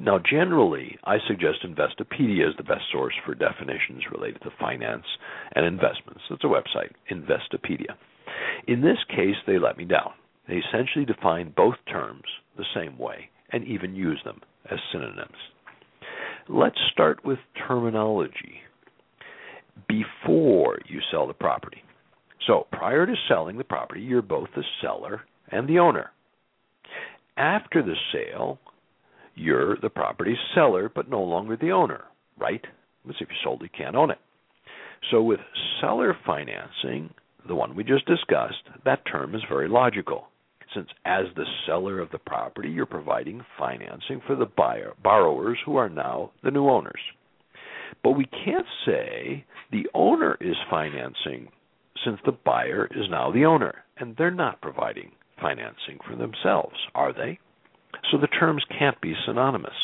Now, generally, I suggest Investopedia is the best source for definitions related to finance and investments. It's a website, Investopedia. In this case, they let me down. They essentially define both terms the same way and even use them as synonyms. Let's start with terminology. before you sell the property. So, prior to selling the property, you're both the seller and the owner. After the sale, you're the property seller but no longer the owner, right? Because if you sold, you can't own it. So, with seller financing, the one we just discussed, that term is very logical. Since, as the seller of the property, you're providing financing for the buyer, borrowers who are now the new owners. But we can't say the owner is financing since the buyer is now the owner and they're not providing financing for themselves, are they? So the terms can't be synonymous.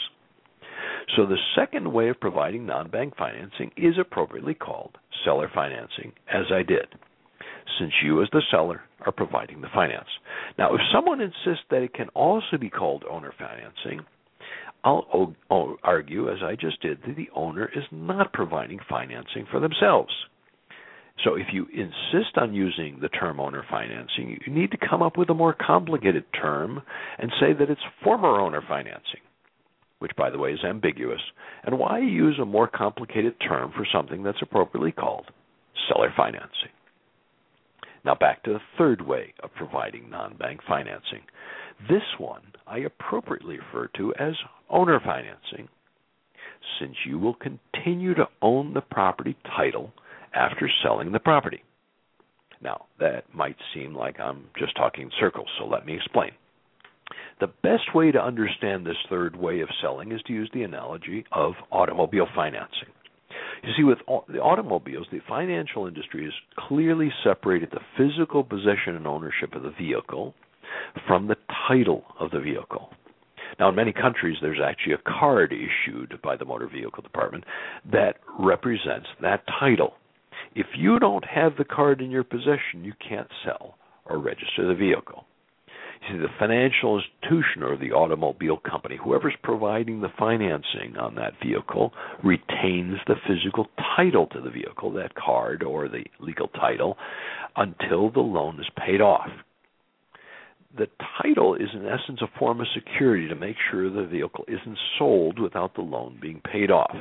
So the second way of providing non bank financing is appropriately called seller financing, as I did, since you, as the seller, are providing the finance. Now, if someone insists that it can also be called owner financing, I'll argue, as I just did, that the owner is not providing financing for themselves. So if you insist on using the term owner financing, you need to come up with a more complicated term and say that it's former owner financing, which by the way is ambiguous. And why use a more complicated term for something that's appropriately called seller financing? Now back to the third way of providing non-bank financing. This one I appropriately refer to as owner financing, since you will continue to own the property title after selling the property. Now, that might seem like I'm just talking circles, so let me explain. The best way to understand this third way of selling is to use the analogy of automobile financing. You see, with the automobiles, the financial industry has clearly separated the physical possession and ownership of the vehicle from the title of the vehicle. Now, in many countries, there's actually a card issued by the Motor Vehicle Department that represents that title. If you don't have the card in your possession, you can't sell or register the vehicle. You see, the financial institution or the automobile company, whoever's providing the financing on that vehicle, retains the physical title to the vehicle, that card or the legal title, until the loan is paid off. The title is, in essence, a form of security to make sure the vehicle isn't sold without the loan being paid off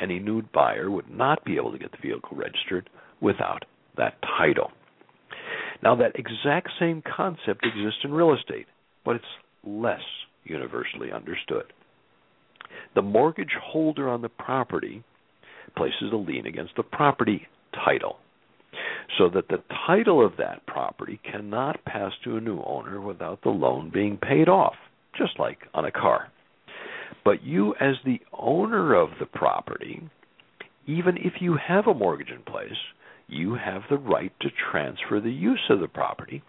any new buyer would not be able to get the vehicle registered without that title. Now, that exact same concept exists in real estate, but it's less universally understood. The mortgage holder on the property places a lien against the property title so that the title of that property cannot pass to a new owner without the loan being paid off, just like on a car. But you, as the owner of the property, even if you have a mortgage in place, you have the right to transfer the use of the property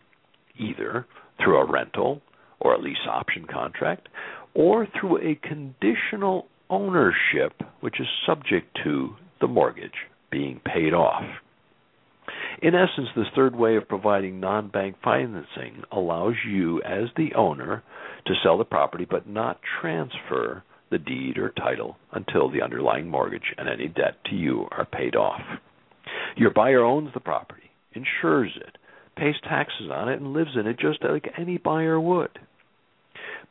either through a rental or a lease option contract or through a conditional ownership which is subject to the mortgage being paid off. In essence, this third way of providing non bank financing allows you, as the owner, to sell the property but not transfer the deed or title until the underlying mortgage and any debt to you are paid off. Your buyer owns the property, insures it, pays taxes on it, and lives in it just like any buyer would.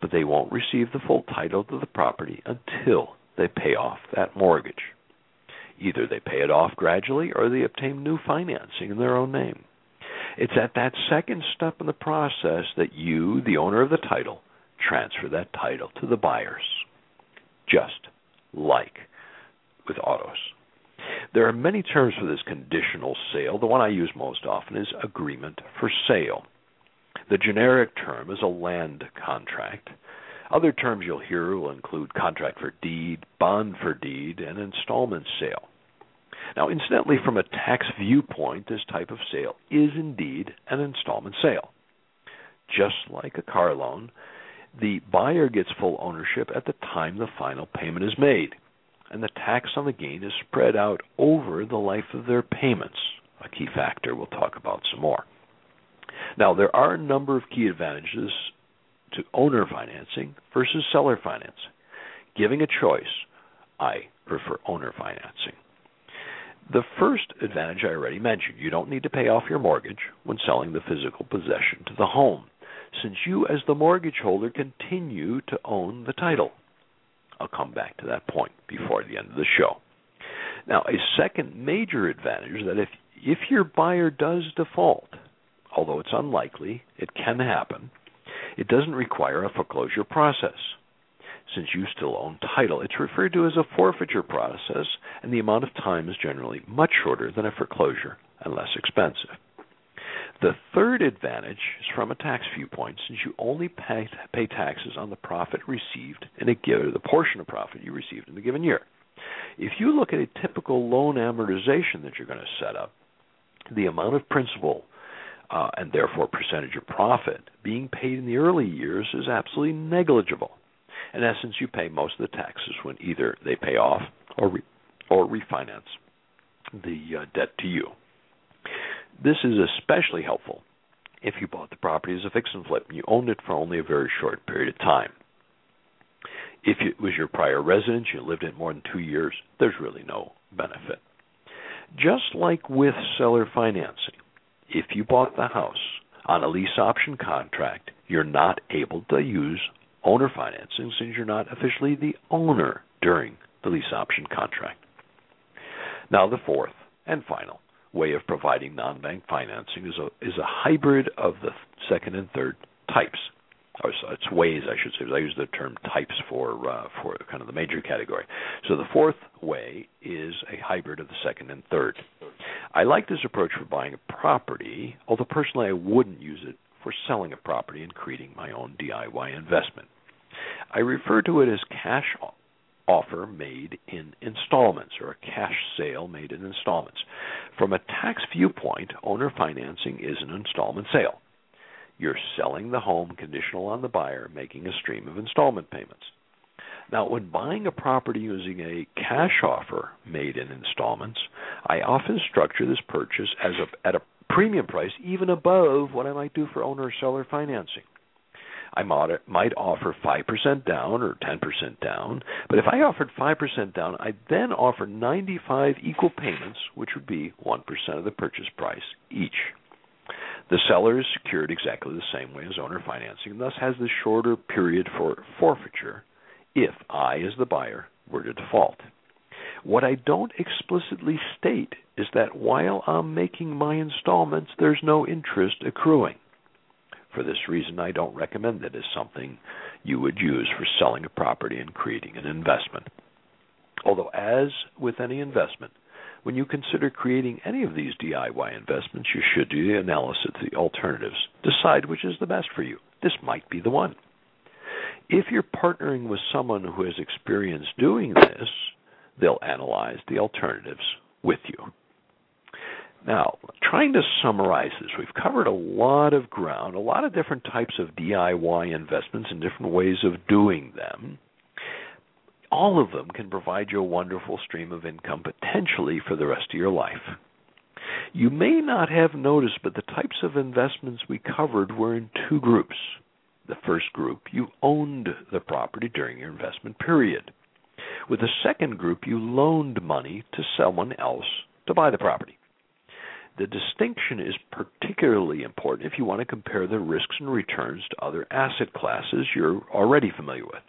But they won't receive the full title to the property until they pay off that mortgage. Either they pay it off gradually or they obtain new financing in their own name. It's at that second step in the process that you, the owner of the title, transfer that title to the buyers. Just like with autos. There are many terms for this conditional sale. The one I use most often is agreement for sale. The generic term is a land contract. Other terms you'll hear will include contract for deed, bond for deed, and installment sale. Now, incidentally, from a tax viewpoint, this type of sale is indeed an installment sale. Just like a car loan, the buyer gets full ownership at the time the final payment is made, and the tax on the gain is spread out over the life of their payments, a key factor we'll talk about some more. Now, there are a number of key advantages to owner financing versus seller financing. Giving a choice, I prefer owner financing. The first advantage I already mentioned you don't need to pay off your mortgage when selling the physical possession to the home, since you, as the mortgage holder, continue to own the title. I'll come back to that point before the end of the show. Now, a second major advantage is that if if your buyer does default, although it's unlikely, it can happen, it doesn't require a foreclosure process. Since you still own title, it's referred to as a forfeiture process, and the amount of time is generally much shorter than a foreclosure and less expensive. The third advantage is from a tax viewpoint, since you only pay, pay taxes on the profit received in a given the portion of profit you received in a given year. If you look at a typical loan amortization that you're going to set up, the amount of principal uh, and therefore percentage of profit being paid in the early years is absolutely negligible. In essence, you pay most of the taxes when either they pay off or re- or refinance the uh, debt to you. This is especially helpful if you bought the property as a fix and flip and you owned it for only a very short period of time. If it was your prior residence, you lived in more than two years, there's really no benefit. Just like with seller financing, if you bought the house on a lease option contract, you're not able to use owner financing since you're not officially the owner during the lease option contract. Now, the fourth and final way of providing non-bank financing is a is a hybrid of the second and third types. Or it's ways, I should say. I use the term types for uh, for kind of the major category. So the fourth way is a hybrid of the second and third. I like this approach for buying a property, although personally I wouldn't use it for selling a property and creating my own DIY investment. I refer to it as cash offer made in installments or a cash sale made in installments. From a tax viewpoint, owner financing is an installment sale. You're selling the home conditional on the buyer making a stream of installment payments. Now, when buying a property using a cash offer made in installments, I often structure this purchase as a, at a premium price even above what I might do for owner seller financing. I might offer 5% down or 10% down, but if I offered 5% down, I'd then offer 95 equal payments, which would be 1% of the purchase price each. The seller is secured exactly the same way as owner financing and thus has the shorter period for forfeiture if I, as the buyer, were to default. What I don't explicitly state is that while I'm making my installments, there's no interest accruing. For this reason, I don't recommend it as something you would use for selling a property and creating an investment. Although, as with any investment, when you consider creating any of these DIY investments, you should do the analysis of the alternatives. Decide which is the best for you. This might be the one. If you're partnering with someone who has experience doing this, they'll analyze the alternatives with you. Now, trying to summarize this, we've covered a lot of ground, a lot of different types of DIY investments and different ways of doing them. All of them can provide you a wonderful stream of income potentially for the rest of your life. You may not have noticed, but the types of investments we covered were in two groups. The first group, you owned the property during your investment period. With the second group, you loaned money to someone else to buy the property. The distinction is particularly important if you want to compare the risks and returns to other asset classes you're already familiar with.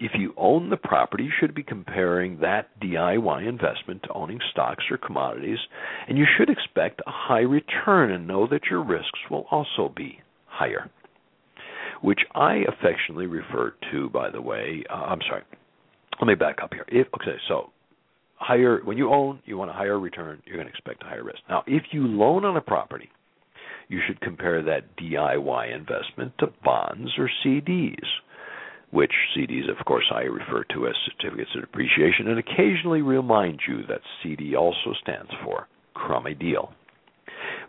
If you own the property, you should be comparing that DIY investment to owning stocks or commodities, and you should expect a high return and know that your risks will also be higher. Which I affectionately refer to, by the way, uh, I'm sorry, let me back up here. If, okay, so higher when you own, you want a higher return, you're going to expect a higher risk. Now, if you loan on a property, you should compare that DIY investment to bonds or CDs, which CDs, of course, I refer to as certificates of depreciation, and occasionally remind you that CD also stands for crummy deal.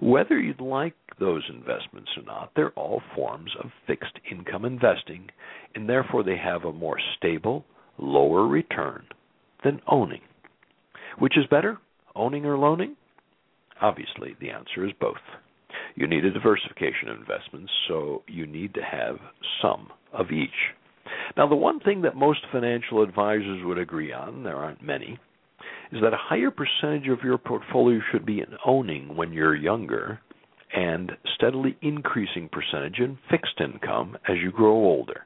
Whether you'd like those investments or not, they're all forms of fixed income investing, and therefore they have a more stable, lower return than owning. Which is better, owning or loaning? Obviously, the answer is both. You need a diversification of investments, so you need to have some of each. Now, the one thing that most financial advisors would agree on, there aren't many, is that a higher percentage of your portfolio should be in owning when you're younger and steadily increasing percentage in fixed income as you grow older.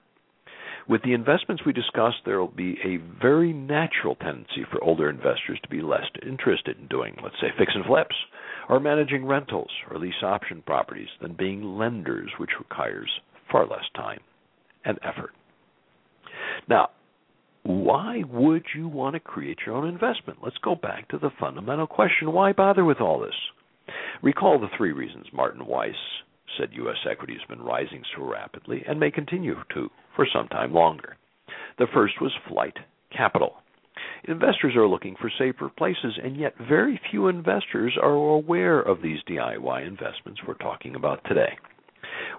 With the investments we discussed, there will be a very natural tendency for older investors to be less interested in doing, let's say, fix and flips, or managing rentals or lease option properties than being lenders, which requires far less time and effort. Now, why would you want to create your own investment? Let's go back to the fundamental question why bother with all this? Recall the three reasons Martin Weiss said U.S. equity has been rising so rapidly and may continue to for some time longer. The first was flight capital. Investors are looking for safer places, and yet very few investors are aware of these DIY investments we're talking about today,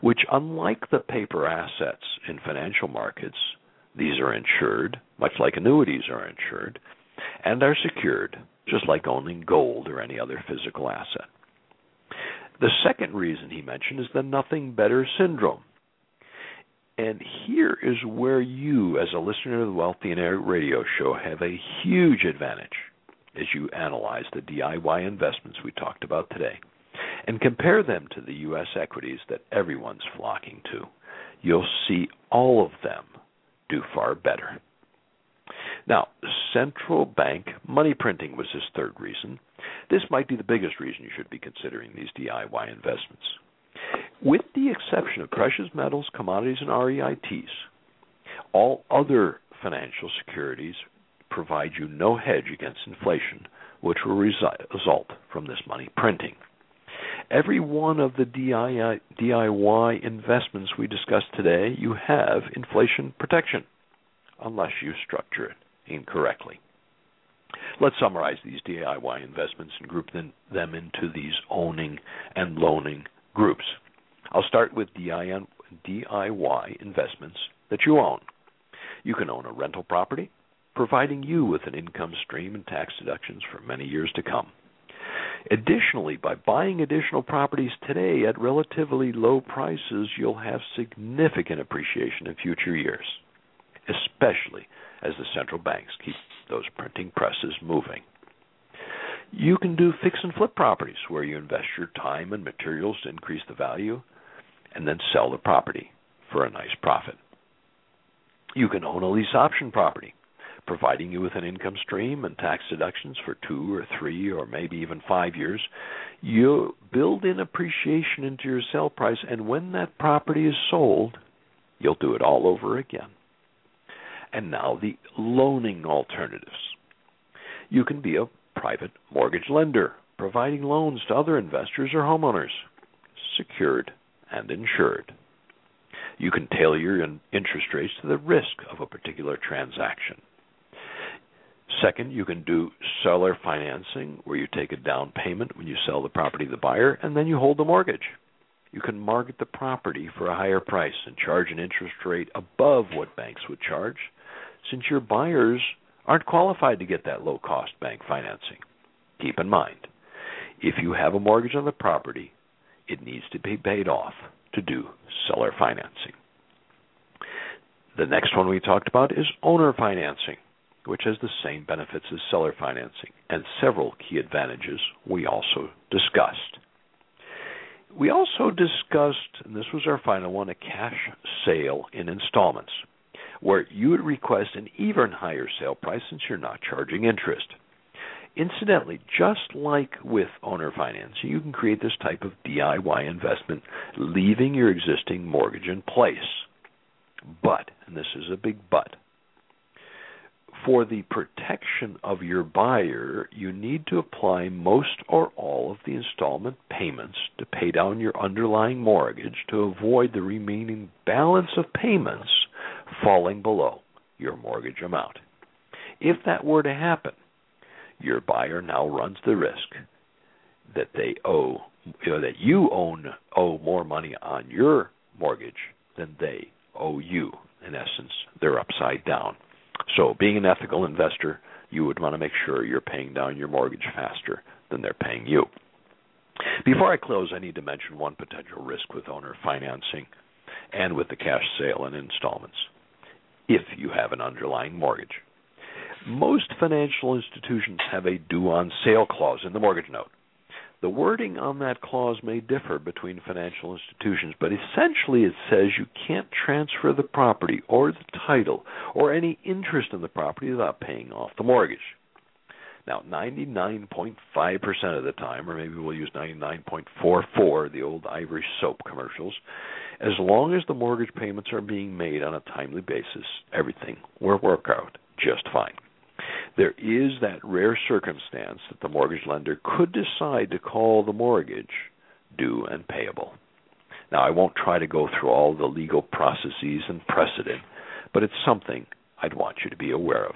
which, unlike the paper assets in financial markets, these are insured, much like annuities are insured, and are secured, just like owning gold or any other physical asset. The second reason he mentioned is the nothing better syndrome. And here is where you, as a listener to the Wealthy Wealth DNA radio show, have a huge advantage as you analyze the DIY investments we talked about today and compare them to the U.S. equities that everyone's flocking to. You'll see all of them do far better. Now, central bank money printing was his third reason. This might be the biggest reason you should be considering these DIY investments. With the exception of precious metals, commodities, and REITs, all other financial securities provide you no hedge against inflation, which will result from this money printing. Every one of the DIY investments we discussed today, you have inflation protection, unless you structure it incorrectly. Let's summarize these DIY investments and group them, into these owning and loaning groups. I'll start with DIY investments that you own. You can own a rental property, providing you with an income stream and tax deductions for many years to come. Additionally, by buying additional properties today at relatively low prices, you'll have significant appreciation in future years, especially as the central banks keep those printing presses moving. You can do fix and flip properties where you invest your time and materials to increase the value and then sell the property for a nice profit. You can own a lease option property providing you with an income stream and tax deductions for two or three or maybe even five years. You build in appreciation into your sale price, and when that property is sold, you'll do it all over again. And now the loaning alternatives. You can be a private mortgage lender, providing loans to other investors or homeowners, secured and insured. You can tailor your interest rates to the risk of a particular transaction. Second, you can do seller financing, where you take a down payment when you sell the property to the buyer, and then you hold the mortgage. You can market the property for a higher price and charge an interest rate above what banks would charge, since your buyers aren't qualified to get that low cost bank financing. Keep in mind, if you have a mortgage on the property, it needs to be paid off to do seller financing. The next one we talked about is owner financing which has the same benefits as seller financing and several key advantages we also discussed. We also discussed, and this was our final one, a cash sale in installments, where you would request an even higher sale price since you're not charging interest. Incidentally, just like with owner financing, you can create this type of DIY investment leaving your existing mortgage in place. But, and this is a big but, for the protection of your buyer, you need to apply most or all of the installment payments to pay down your underlying mortgage to avoid the remaining balance of payments falling below your mortgage amount. If that were to happen, your buyer now runs the risk that they owe you know, that you own owe more money on your mortgage than they owe you. In essence, they're upside down. So, being an ethical investor, you would want to make sure you're paying down your mortgage faster than they're paying you. Before I close, I need to mention one potential risk with owner financing and with the cash sale and installments if you have an underlying mortgage. Most financial institutions have a due on sale clause in the mortgage note. The wording on that clause may differ between financial institutions, but essentially it says you can't transfer the property or the title or any interest in the property without paying off the mortgage. Now, 99.5% of the time, or maybe we'll use 99.44, the old Ivory soap commercials, as long as the mortgage payments are being made on a timely basis, everything will work out just fine. There is that rare circumstance that the mortgage lender could decide to call the mortgage due and payable. Now, I won't try to go through all the legal processes and precedent, but it's something I'd want you to be aware of.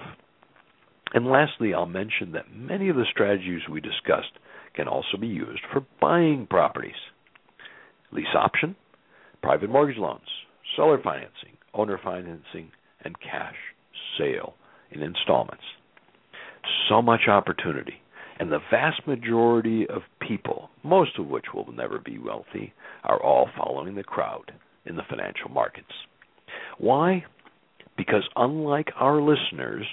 And lastly, I'll mention that many of the strategies we discussed can also be used for buying properties. Lease option, private mortgage loans, seller financing, owner financing, and cash sale in installments. So much opportunity. And the vast majority of people, most of which will never be wealthy, are all following the crowd in the financial markets. Why? Because unlike our listeners,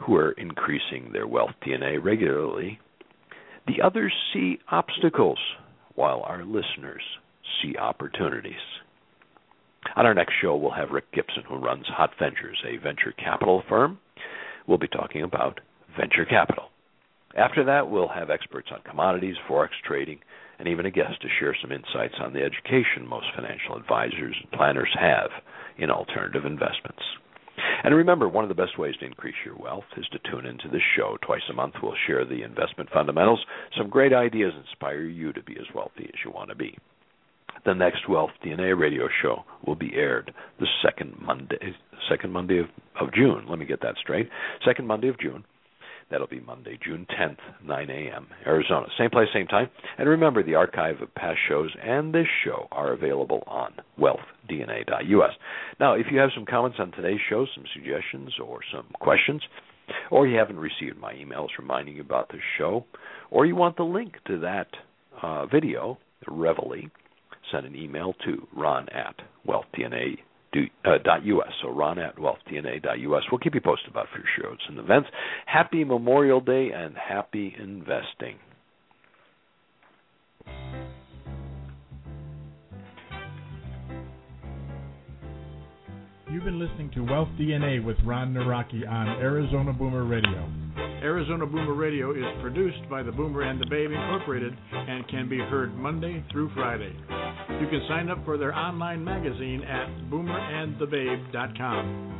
who are increasing their wealth DNA regularly, the others see obstacles while our listeners see opportunities. On our next show, we'll have Rick Gibson, who runs Hot Ventures, a venture capital firm. We'll be talking about venture capital. After that, we'll have experts on commodities, forex trading, and even a guest to share some insights on the education most financial advisors and planners have in alternative investments. And remember, one of the best ways to increase your wealth is to tune into this show. Twice a month, we'll share the investment fundamentals. Some great ideas inspire you to be as wealthy as you want to be. The next Wealth DNA radio show will be aired the second Monday, second Monday of, of June. Let me get that straight. Second Monday of June. That'll be Monday, June 10th, 9 a.m., Arizona. Same place, same time. And remember, the archive of past shows and this show are available on wealthdna.us. Now, if you have some comments on today's show, some suggestions, or some questions, or you haven't received my emails reminding you about the show, or you want the link to that uh, video, Reveille, send an email to ron at wealthdna.us. Uh. So ron at wealthdna.us. We'll keep you posted about future shows and events. Happy Memorial Day and happy investing. You've been listening to Wealth DNA with Ron Nawrocki on Arizona Boomer Radio. Arizona Boomer Radio is produced by the Boomer and the Babe Incorporated and can be heard Monday through Friday. You can sign up for their online magazine at boomerandthebabe.com.